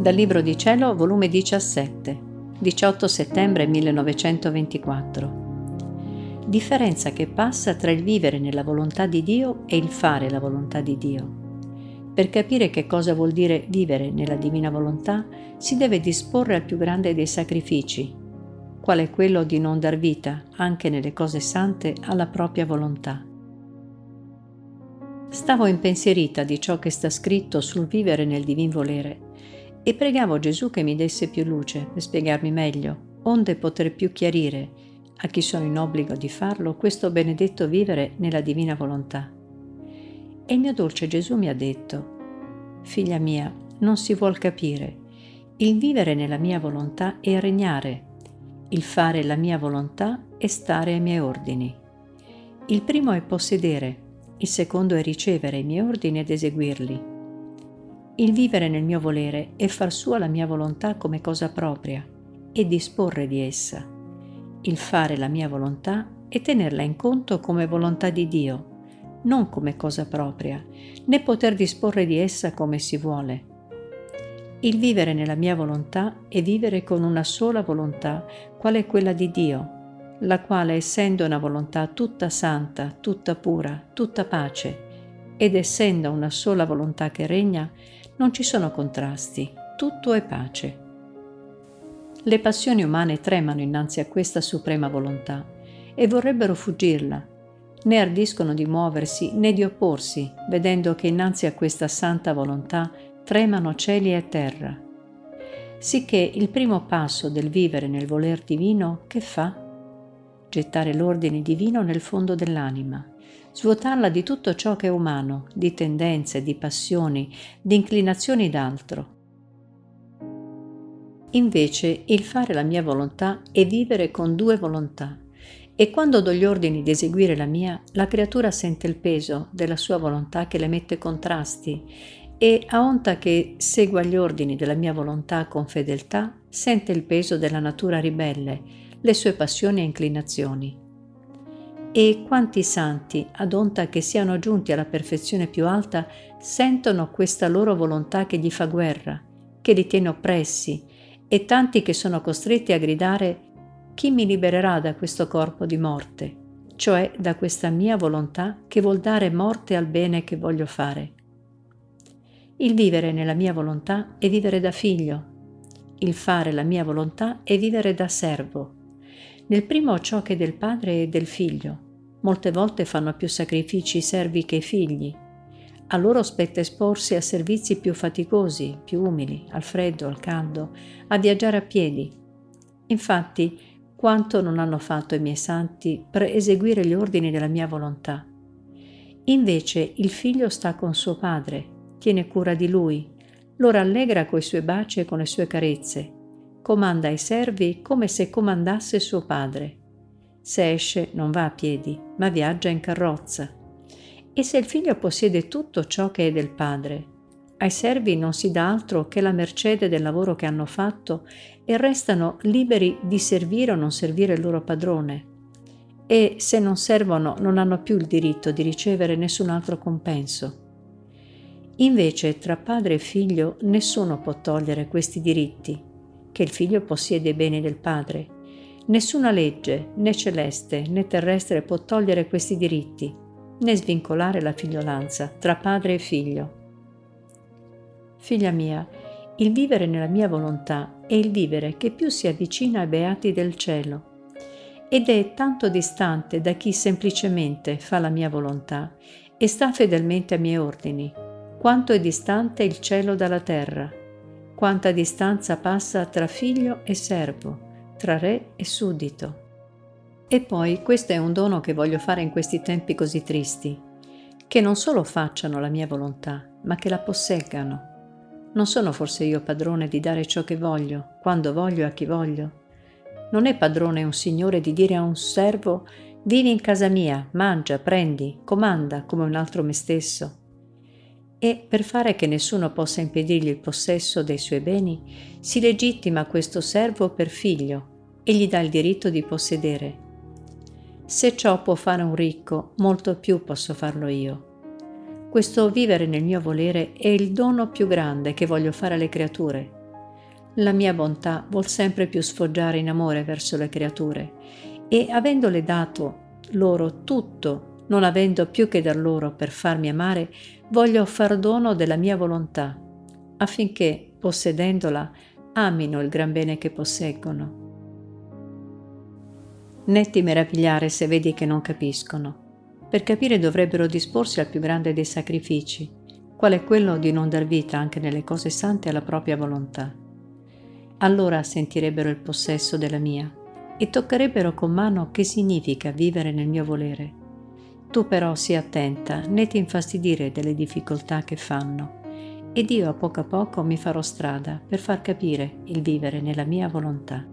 Dal Libro di Cielo, volume 17, 18 settembre 1924. Differenza che passa tra il vivere nella volontà di Dio e il fare la volontà di Dio. Per capire che cosa vuol dire vivere nella divina volontà, si deve disporre al più grande dei sacrifici, quale quello di non dar vita, anche nelle cose sante, alla propria volontà. Stavo impensierita di ciò che sta scritto sul vivere nel divin volere e pregavo Gesù che mi desse più luce per spiegarmi meglio, onde poter più chiarire a chi sono in obbligo di farlo questo benedetto vivere nella divina volontà. E il mio dolce Gesù mi ha detto, figlia mia, non si vuol capire, il vivere nella mia volontà è regnare il fare la mia volontà e stare ai miei ordini. Il primo è possedere, il secondo è ricevere i miei ordini ed eseguirli. Il vivere nel mio volere è far sua la mia volontà come cosa propria e disporre di essa. Il fare la mia volontà è tenerla in conto come volontà di Dio, non come cosa propria, né poter disporre di essa come si vuole il vivere nella mia volontà è vivere con una sola volontà, quale è quella di Dio, la quale essendo una volontà tutta santa, tutta pura, tutta pace, ed essendo una sola volontà che regna, non ci sono contrasti, tutto è pace. Le passioni umane tremano innanzi a questa suprema volontà e vorrebbero fuggirla, né ardiscono di muoversi né di opporsi, vedendo che innanzi a questa santa volontà tremano cieli e terra. Sicché il primo passo del vivere nel voler divino che fa? Gettare l'ordine divino nel fondo dell'anima, svuotarla di tutto ciò che è umano, di tendenze, di passioni, di inclinazioni d'altro. Invece il fare la mia volontà è vivere con due volontà. E quando do gli ordini di eseguire la mia, la creatura sente il peso della sua volontà che le mette contrasti e a onta che segua gli ordini della mia volontà con fedeltà, sente il peso della natura ribelle, le sue passioni e inclinazioni. E quanti santi, ad onta che siano giunti alla perfezione più alta, sentono questa loro volontà che gli fa guerra, che li tiene oppressi, e tanti che sono costretti a gridare chi mi libererà da questo corpo di morte, cioè da questa mia volontà che vuol dare morte al bene che voglio fare. Il vivere nella mia volontà è vivere da figlio. Il fare la mia volontà è vivere da servo. Nel primo ciò che è del padre e del figlio. Molte volte fanno più sacrifici i servi che i figli. A loro spetta esporsi a servizi più faticosi, più umili, al freddo, al caldo, a viaggiare a piedi. Infatti, quanto non hanno fatto i miei santi per eseguire gli ordini della mia volontà. Invece il figlio sta con suo padre tiene cura di lui, lo rallegra coi suoi baci e con le sue carezze, comanda ai servi come se comandasse suo padre. Se esce non va a piedi, ma viaggia in carrozza. E se il figlio possiede tutto ciò che è del padre, ai servi non si dà altro che la mercede del lavoro che hanno fatto e restano liberi di servire o non servire il loro padrone. E se non servono non hanno più il diritto di ricevere nessun altro compenso. Invece tra padre e figlio nessuno può togliere questi diritti, che il figlio possiede i beni del padre. Nessuna legge, né celeste né terrestre, può togliere questi diritti, né svincolare la figliolanza tra padre e figlio. Figlia mia, il vivere nella mia volontà è il vivere che più si avvicina ai beati del cielo ed è tanto distante da chi semplicemente fa la mia volontà e sta fedelmente ai miei ordini, quanto è distante il cielo dalla terra, quanta distanza passa tra figlio e servo, tra re e suddito. E poi questo è un dono che voglio fare in questi tempi così tristi, che non solo facciano la mia volontà, ma che la posseggano. Non sono forse io padrone di dare ciò che voglio, quando voglio a chi voglio? Non è padrone un signore di dire a un servo vieni in casa mia, mangia, prendi, comanda come un altro me stesso e per fare che nessuno possa impedirgli il possesso dei suoi beni, si legittima questo servo per figlio e gli dà il diritto di possedere. Se ciò può fare un ricco, molto più posso farlo io. Questo vivere nel mio volere è il dono più grande che voglio fare alle creature, La mia bontà vuol sempre più sfoggiare in amore verso le creature e avendole dato loro tutto, non avendo più che dar loro per farmi amare, voglio far dono della mia volontà, affinché, possedendola, amino il gran bene che posseggono. Netti meravigliare se vedi che non capiscono. Per capire dovrebbero disporsi al più grande dei sacrifici, quale è quello di non dar vita anche nelle cose sante alla propria volontà allora sentirebbero il possesso della mia e toccherebbero con mano che significa vivere nel mio volere. Tu però sii attenta né ti infastidire delle difficoltà che fanno, ed io a poco a poco mi farò strada per far capire il vivere nella mia volontà.